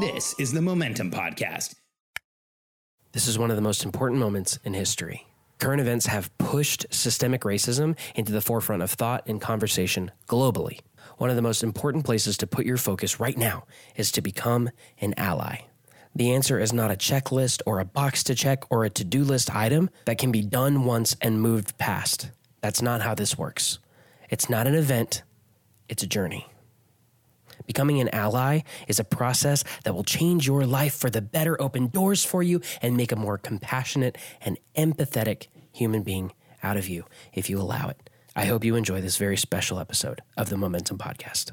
This is the Momentum Podcast. This is one of the most important moments in history. Current events have pushed systemic racism into the forefront of thought and conversation globally. One of the most important places to put your focus right now is to become an ally. The answer is not a checklist or a box to check or a to do list item that can be done once and moved past. That's not how this works. It's not an event, it's a journey. Becoming an ally is a process that will change your life for the better, open doors for you, and make a more compassionate and empathetic human being out of you if you allow it. I hope you enjoy this very special episode of the Momentum Podcast.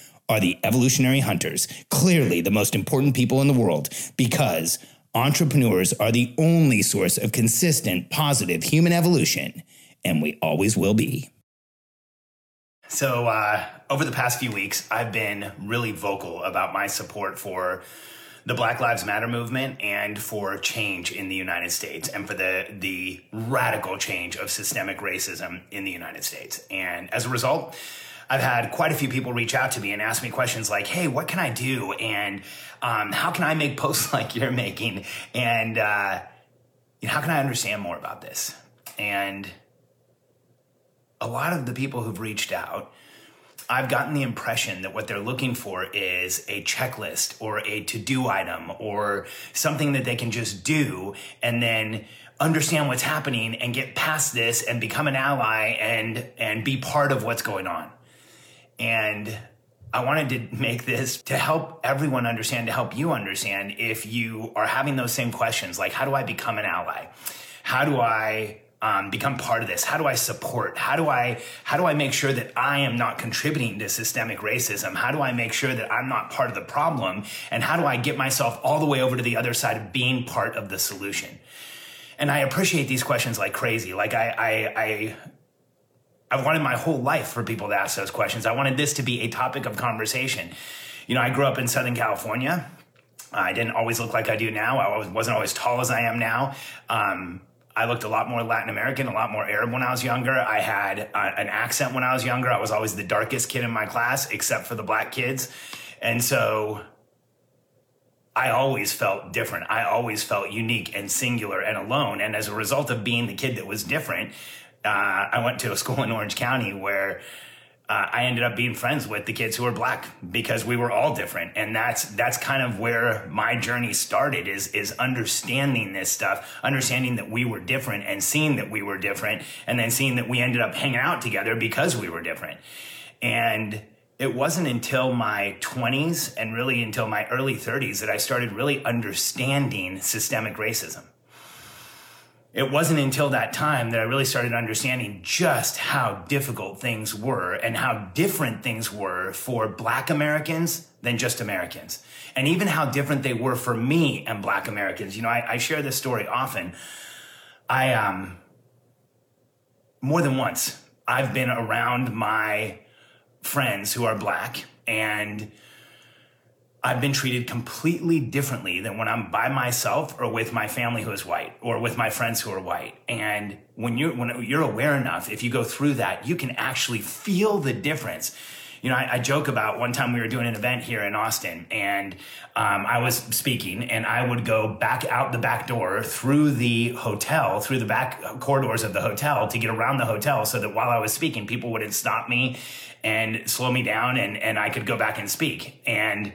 are the evolutionary hunters, clearly the most important people in the world, because entrepreneurs are the only source of consistent, positive human evolution, and we always will be. So, uh, over the past few weeks, I've been really vocal about my support for the Black Lives Matter movement and for change in the United States and for the the radical change of systemic racism in the United States. And as a result, I've had quite a few people reach out to me and ask me questions like, "Hey, what can I do?" and um, "How can I make posts like you're making?" and uh, you know, "How can I understand more about this?" And a lot of the people who've reached out, I've gotten the impression that what they're looking for is a checklist or a to-do item or something that they can just do and then understand what's happening and get past this and become an ally and and be part of what's going on. And I wanted to make this to help everyone understand, to help you understand if you are having those same questions like, how do I become an ally? How do I um, become part of this? How do I support? How do I how do I make sure that I am not contributing to systemic racism? How do I make sure that I'm not part of the problem? And how do I get myself all the way over to the other side of being part of the solution? And I appreciate these questions like crazy. Like I I, I I've wanted my whole life for people to ask those questions. I wanted this to be a topic of conversation. You know, I grew up in Southern California. I didn't always look like I do now. I wasn't always tall as I am now. Um, I looked a lot more Latin American, a lot more Arab when I was younger. I had uh, an accent when I was younger. I was always the darkest kid in my class, except for the black kids. And so I always felt different. I always felt unique and singular and alone. And as a result of being the kid that was different, uh, I went to a school in Orange County where uh, I ended up being friends with the kids who were black because we were all different, and that's that's kind of where my journey started is is understanding this stuff, understanding that we were different, and seeing that we were different, and then seeing that we ended up hanging out together because we were different, and it wasn't until my 20s and really until my early 30s that I started really understanding systemic racism it wasn't until that time that I really started understanding just how difficult things were and how different things were for black Americans than just Americans. And even how different they were for me and black Americans. You know, I, I share this story often. I, um, more than once, I've been around my friends who are black and I've been treated completely differently than when I'm by myself or with my family who is white or with my friends who are white. And when you're, when you're aware enough, if you go through that, you can actually feel the difference. You know, I, I joke about one time we were doing an event here in Austin and um, I was speaking and I would go back out the back door through the hotel, through the back corridors of the hotel to get around the hotel so that while I was speaking, people wouldn't stop me and slow me down and, and I could go back and speak. And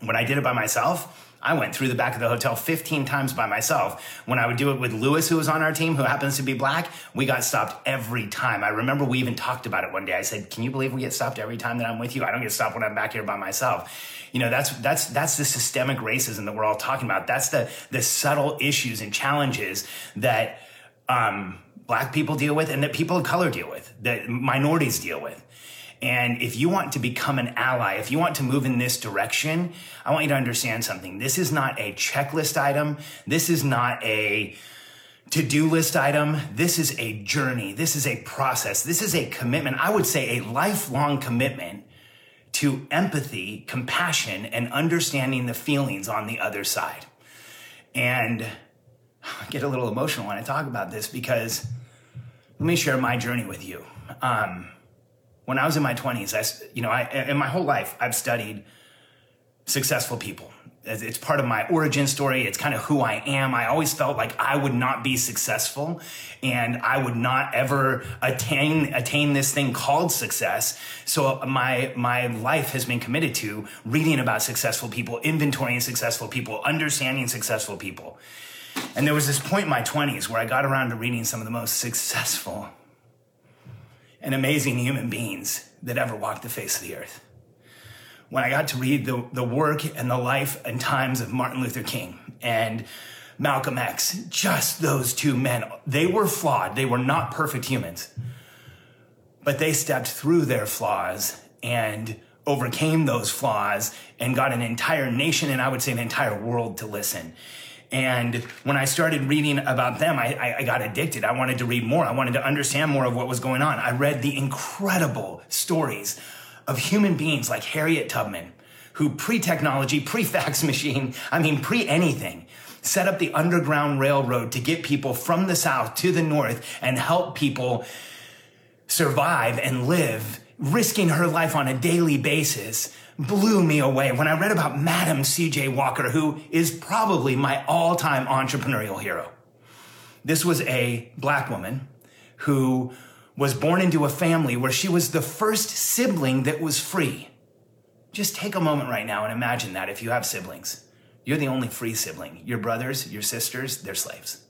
when I did it by myself, I went through the back of the hotel 15 times by myself. When I would do it with Lewis, who was on our team, who happens to be black, we got stopped every time. I remember we even talked about it one day. I said, Can you believe we get stopped every time that I'm with you? I don't get stopped when I'm back here by myself. You know, that's that's that's the systemic racism that we're all talking about. That's the the subtle issues and challenges that um, black people deal with and that people of color deal with, that minorities deal with. And if you want to become an ally, if you want to move in this direction, I want you to understand something. This is not a checklist item. This is not a to do list item. This is a journey. This is a process. This is a commitment. I would say a lifelong commitment to empathy, compassion, and understanding the feelings on the other side. And I get a little emotional when I talk about this because let me share my journey with you. Um, when I was in my 20s, I, you know, I, in my whole life, I've studied successful people. It's part of my origin story. It's kind of who I am. I always felt like I would not be successful and I would not ever attain, attain this thing called success. So my, my life has been committed to reading about successful people, inventorying successful people, understanding successful people. And there was this point in my 20s where I got around to reading some of the most successful and amazing human beings that ever walked the face of the earth. When I got to read the, the work and the life and times of Martin Luther King and Malcolm X, just those two men, they were flawed. They were not perfect humans. But they stepped through their flaws and overcame those flaws and got an entire nation and I would say an entire world to listen. And when I started reading about them, I, I, I, got addicted. I wanted to read more. I wanted to understand more of what was going on. I read the incredible stories of human beings like Harriet Tubman, who pre technology, pre fax machine, I mean, pre anything, set up the Underground Railroad to get people from the South to the North and help people survive and live, risking her life on a daily basis blew me away when I read about Madam C.J. Walker, who is probably my all time entrepreneurial hero. This was a black woman who was born into a family where she was the first sibling that was free. Just take a moment right now and imagine that if you have siblings. You're the only free sibling. Your brothers, your sisters, they're slaves.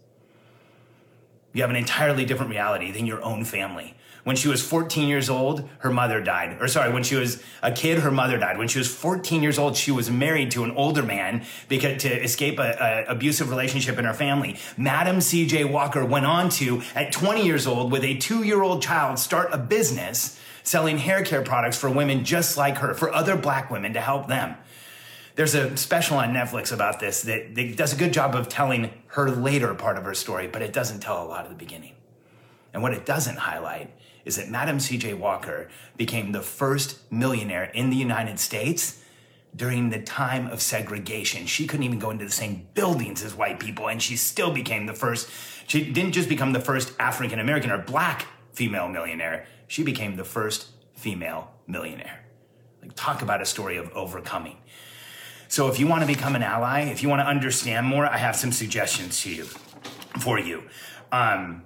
You have an entirely different reality than your own family. When she was 14 years old, her mother died. Or sorry, when she was a kid, her mother died. When she was 14 years old, she was married to an older man because to escape a, a abusive relationship in her family. Madam C.J. Walker went on to, at 20 years old, with a two-year-old child, start a business selling hair care products for women just like her, for other black women to help them. There's a special on Netflix about this that, that does a good job of telling her later part of her story, but it doesn't tell a lot of the beginning. And what it doesn't highlight is that Madam C.J. Walker became the first millionaire in the United States during the time of segregation. She couldn't even go into the same buildings as white people, and she still became the first. She didn't just become the first African American or black female millionaire, she became the first female millionaire. Like, talk about a story of overcoming. So, if you want to become an ally, if you want to understand more, I have some suggestions to you for you. Um,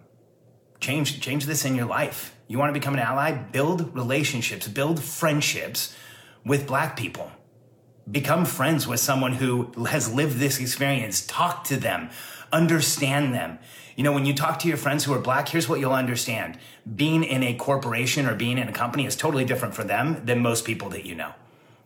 change change this in your life. You want to become an ally? Build relationships, build friendships with black people. Become friends with someone who has lived this experience. Talk to them, understand them. You know, when you talk to your friends who are black, here's what you'll understand. Being in a corporation or being in a company is totally different for them than most people that you know.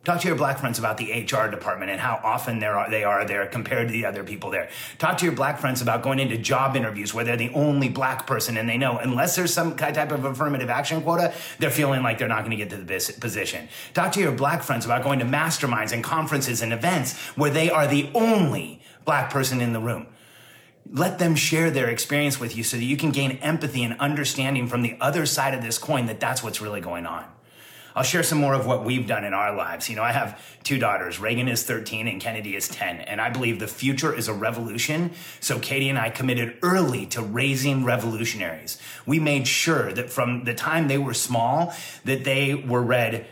Talk to your black friends about the HR department and how often are, they are there compared to the other people there. Talk to your black friends about going into job interviews where they're the only black person and they know unless there's some type of affirmative action quota, they're feeling like they're not going to get to the position. Talk to your black friends about going to masterminds and conferences and events where they are the only black person in the room. Let them share their experience with you so that you can gain empathy and understanding from the other side of this coin that that's what's really going on. I'll share some more of what we've done in our lives. You know, I have two daughters. Reagan is 13 and Kennedy is 10. And I believe the future is a revolution. So Katie and I committed early to raising revolutionaries. We made sure that from the time they were small, that they were read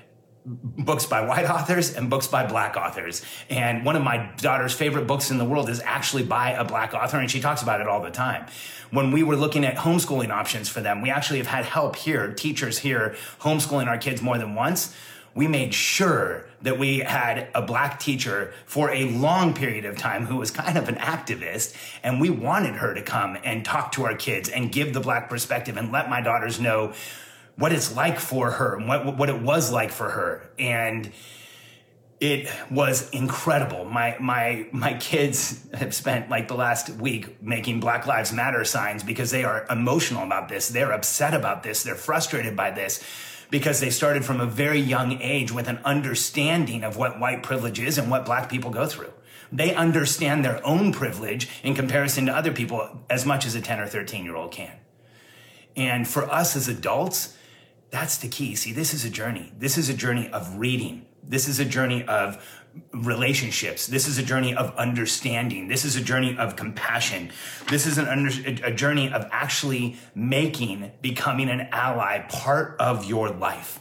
books by white authors and books by black authors. And one of my daughter's favorite books in the world is actually by a black author, and she talks about it all the time. When we were looking at homeschooling options for them, we actually have had help here, teachers here, homeschooling our kids more than once. We made sure that we had a black teacher for a long period of time who was kind of an activist. And we wanted her to come and talk to our kids and give the black perspective and let my daughters know what it's like for her and what, what it was like for her. And it was incredible. My my my kids have spent like the last week making Black Lives Matter signs because they are emotional about this. They're upset about this. They're frustrated by this because they started from a very young age with an understanding of what white privilege is and what black people go through. They understand their own privilege in comparison to other people as much as a 10 or 13 year old can. And for us as adults, that's the key. See, this is a journey. This is a journey of reading. This is a journey of relationships. This is a journey of understanding. This is a journey of compassion. This is an under, a journey of actually making becoming an ally part of your life.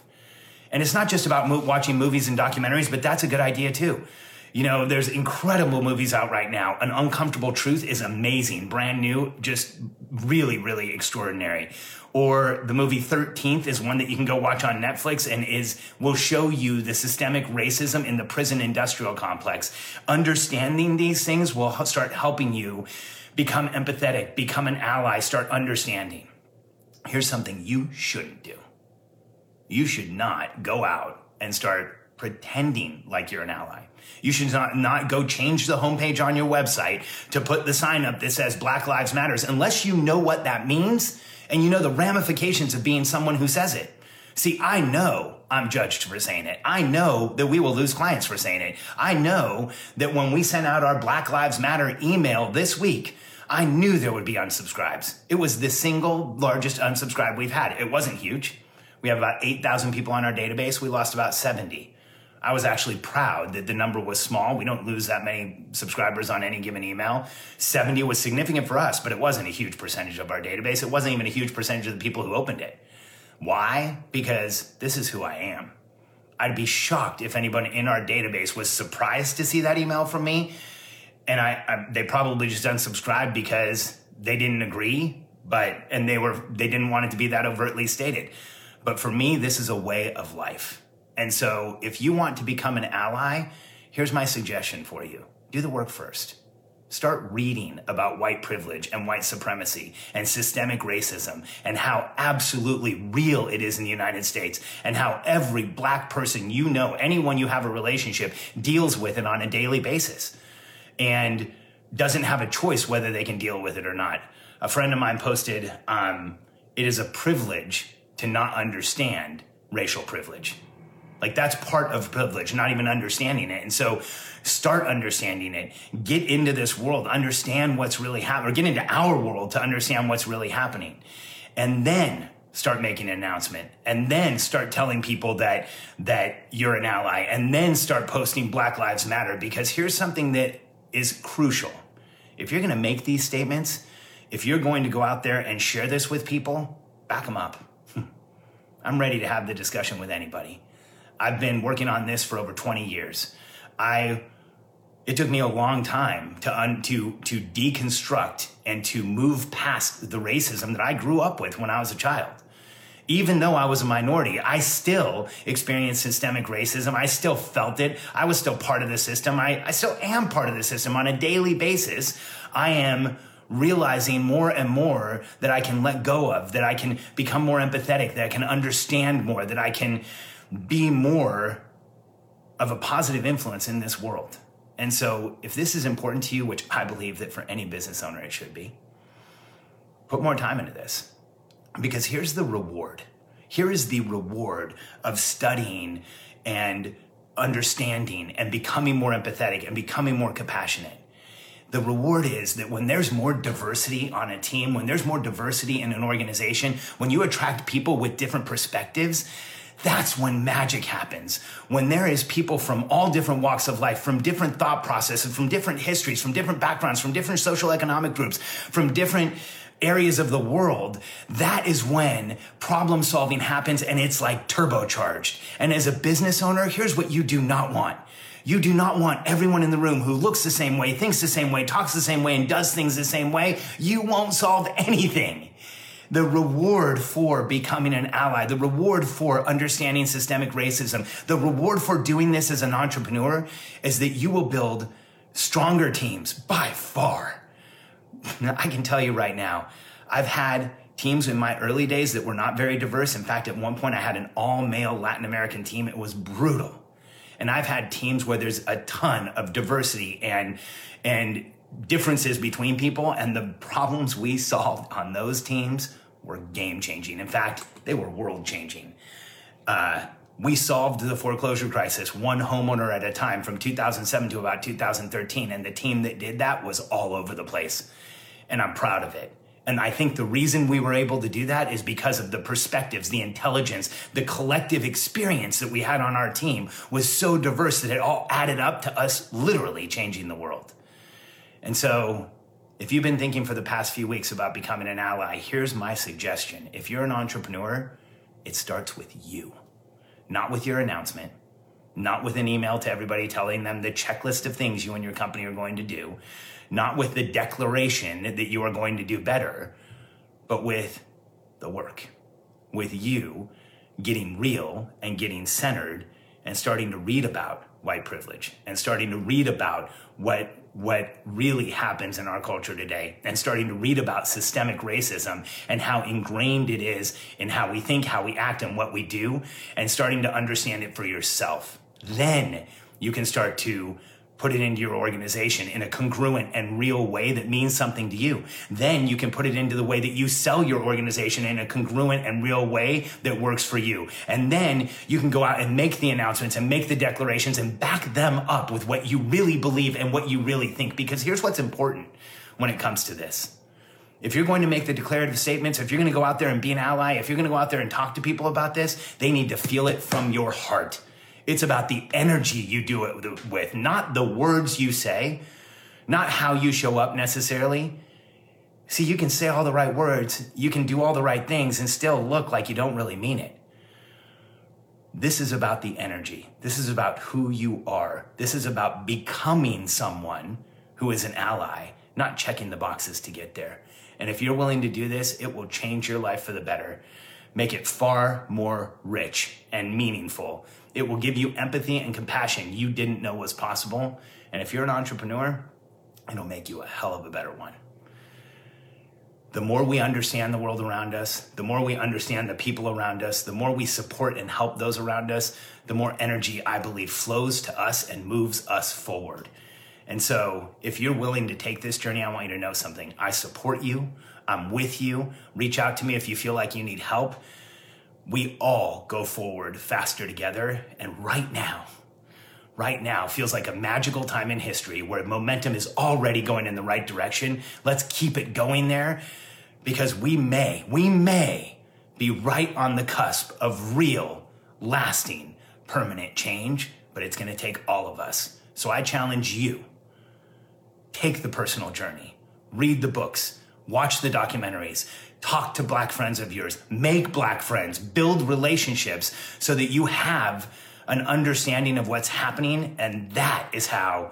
And it's not just about mo- watching movies and documentaries, but that's a good idea too. You know, there's incredible movies out right now. An Uncomfortable Truth is amazing, brand new, just really, really extraordinary. Or the movie 13th is one that you can go watch on Netflix and is will show you the systemic racism in the prison industrial complex. Understanding these things will start helping you become empathetic, become an ally, start understanding. Here's something you shouldn't do. You should not go out and start pretending like you're an ally. You should not, not go change the homepage on your website to put the sign up that says Black Lives Matters unless you know what that means and you know the ramifications of being someone who says it. See, I know I'm judged for saying it. I know that we will lose clients for saying it. I know that when we sent out our Black Lives Matter email this week, I knew there would be unsubscribes. It was the single largest unsubscribe we've had. It wasn't huge. We have about 8,000 people on our database. We lost about 70. I was actually proud that the number was small. We don't lose that many subscribers on any given email. 70 was significant for us, but it wasn't a huge percentage of our database. It wasn't even a huge percentage of the people who opened it. Why? Because this is who I am. I'd be shocked if anyone in our database was surprised to see that email from me. And I, I they probably just unsubscribed because they didn't agree, but and they were they didn't want it to be that overtly stated. But for me, this is a way of life. And so if you want to become an ally, here's my suggestion for you do the work first. Start reading about white privilege and white supremacy and systemic racism and how absolutely real it is in the United States and how every black person you know, anyone you have a relationship, deals with it on a daily basis and doesn't have a choice whether they can deal with it or not. A friend of mine posted, um, It is a privilege to not understand racial privilage. Like that's part of privilege, not even understanding it. And so start understanding it. Get into this world, understand what's really happening, or get into our world to understand what's really happening. And then start making an announcement. And then start telling people that that you're an ally. And then start posting black lives matter. Because here's something that is crucial. If you're going to make these statements if you're going to go out there and share this with people back them up. I'm ready to have the discussion with anybody I've been working on this for over 20 years. I it took me a long time to un, to to deconstruct and to move past the racism that I grew up with when I was a child. Even though I was a minority, I still experienced systemic racism. I still felt it. I was still part of the system. I, I still am part of the system on a daily basis. I am realizing more and more that I can let go of, that I can become more empathetic, that I can understand more, that I can be more of a positive influence in this world. And so, if this is important to you, which I believe that for any business owner it should be, put more time into this. Because here's the reward. Here is the reward of studying and understanding and becoming more empathetic and becoming more compassionate. The reward is that when there's more diversity on a team, when there's more diversity in an organization, when you attract people with different perspectives, that's when magic happens. When there is people from all different walks of life, from different thought processes, from different histories, from different backgrounds, from different social economic groups, from different areas of the world, that is when problem solving happens and it's like turbocharged. And as a business owner, here's what you do not want. You do not want everyone in the room who looks the same way, thinks the same way, talks the same way, and does things the same way. You won't solve anything The reward for becoming an ally, the reward for understanding systemic racism, the reward for doing this as an entrepreneur is that you will build stronger teams by far. I can tell you right now, I've had teams in my early days that were not very diverse. In fact, at one point I had an all male Latin American team. It was brutal. And I've had teams where there's a ton of diversity and, and differences between people. And the problems we solved on those teams were game changing. In fact, they were world changing. Uh, we solved the foreclosure crisis one homeowner at a time from 2007 to about 2013. And the team that did that was all over the place. And I'm proud of it. And I think the reason we were able to do that is because of the perspectives, the intelligence, the collective experience that we had on our team was so diverse that it all added up to us literally changing the world. And so, if you've been thinking for the past few weeks about becoming an ally, here's my suggestion. If you're an entrepreneur, it starts with you, not with your announcement, not with an email to everybody telling them the checklist of things you and your company are going to do, not with the declaration that you are going to do better, but with the work, with you getting real and getting centered and starting to read about white privilege and starting to read about what what really happens in our culture today and starting to read about systemic racism and how ingrained it is in how we think, how we act, and what we do, and starting to understand it for yourself. Then you can start to put it into your organization in a congruent and real way that means something to you. Then you can put it into the way that you sell your organization in a congruent and real way that works for you. And then you can go out and make the announcements and make the declarations and back them up with what you really believe and what you really think. Because here's what's important when it comes to this. If you're going to make the declarative statements, if you're going to go out there and be an ally, if you're going to go out there and talk to people about this, they need to feel it from your heart. It's about the energy you do it with, not the words you say, not how you show up necessarily. See, you can say all the right words, you can do all the right things, and still look like you don't really mean it. This is about the energy. This is about who you are. This is about becoming someone who is an ally, not checking the boxes to get there. And if you're willing to do this, it will change your life for the better, make it far more rich and meaningful it will give you empathy and compassion you didn't know was possible. And if you're an entrepreneur, it'll make you a hell of a better one. The more we understand the world around us, the more we understand the people around us, the more we support and help those around us, the more energy I believe flows to us and moves us forward. And so, if you're willing to take this journey, I want you to know something. I support you. I'm with you. Reach out to me if you feel like you need help we all go forward faster together. And right now, right now feels like a magical time in history where momentum is already going in the right direction. Let's keep it going there because we may, we may be right on the cusp of real, lasting, permanent change, but it's going to take all of us. So I challenge you take the personal journey, read the books, watch the documentaries, talk to black friends of yours, make black friends, build relationships so that you have an understanding of what's happening. And that is how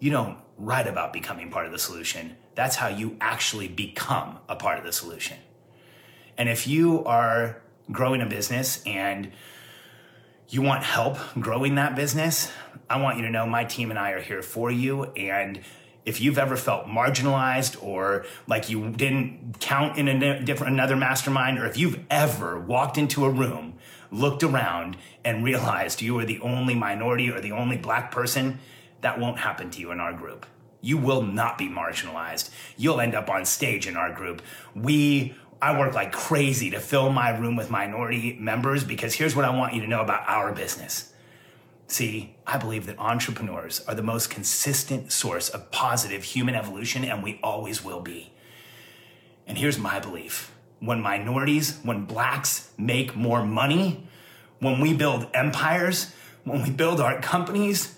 you don't write about becoming part of the solution. That's how you actually become a part of the solution. And if you are growing a business and you want help growing that business, I want you to know my team and I are here for you. And if you've ever felt marginalized or like you didn't count in a different another mastermind or if you've ever walked into a room looked around and realized you are the only minority or the only black person that won't happen to you in our group. You will not be marginalized. You'll end up on stage in our group. We I work like crazy to fill my room with minority members because here's what I want you to know about our business See, I believe that entrepreneurs are the most consistent source of positive human evolution, and we always will be. And here's my belief when minorities, when blacks make more money, when we build empires, when we build our companies,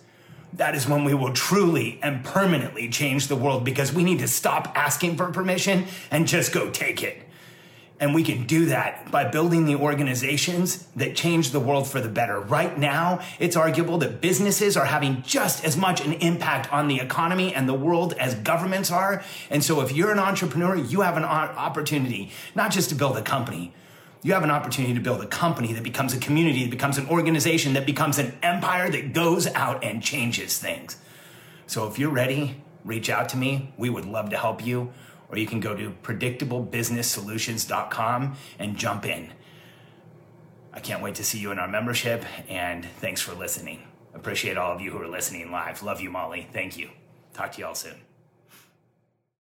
that is when we will truly and permanently change the world because we need to stop asking for permission and just go take it. And we can do that by building the organizations that change the world for the better. Right now, it's arguable that businesses are having just as much an impact on the economy and the world as governments are. And so if you're an entrepreneur, you have an opportunity not just to build a company, you have an opportunity to build a company that becomes a community, that becomes an organization, that becomes an empire that goes out and changes things. So if you're ready, reach out to me. We would love to help you or you can go to predictablebusinesssolutions.com and jump in. I can't wait to see you in our membership, and thanks for listening. Appreciate all of you who are listening live. Love you, Molly. Thank you. Talk to you all soon.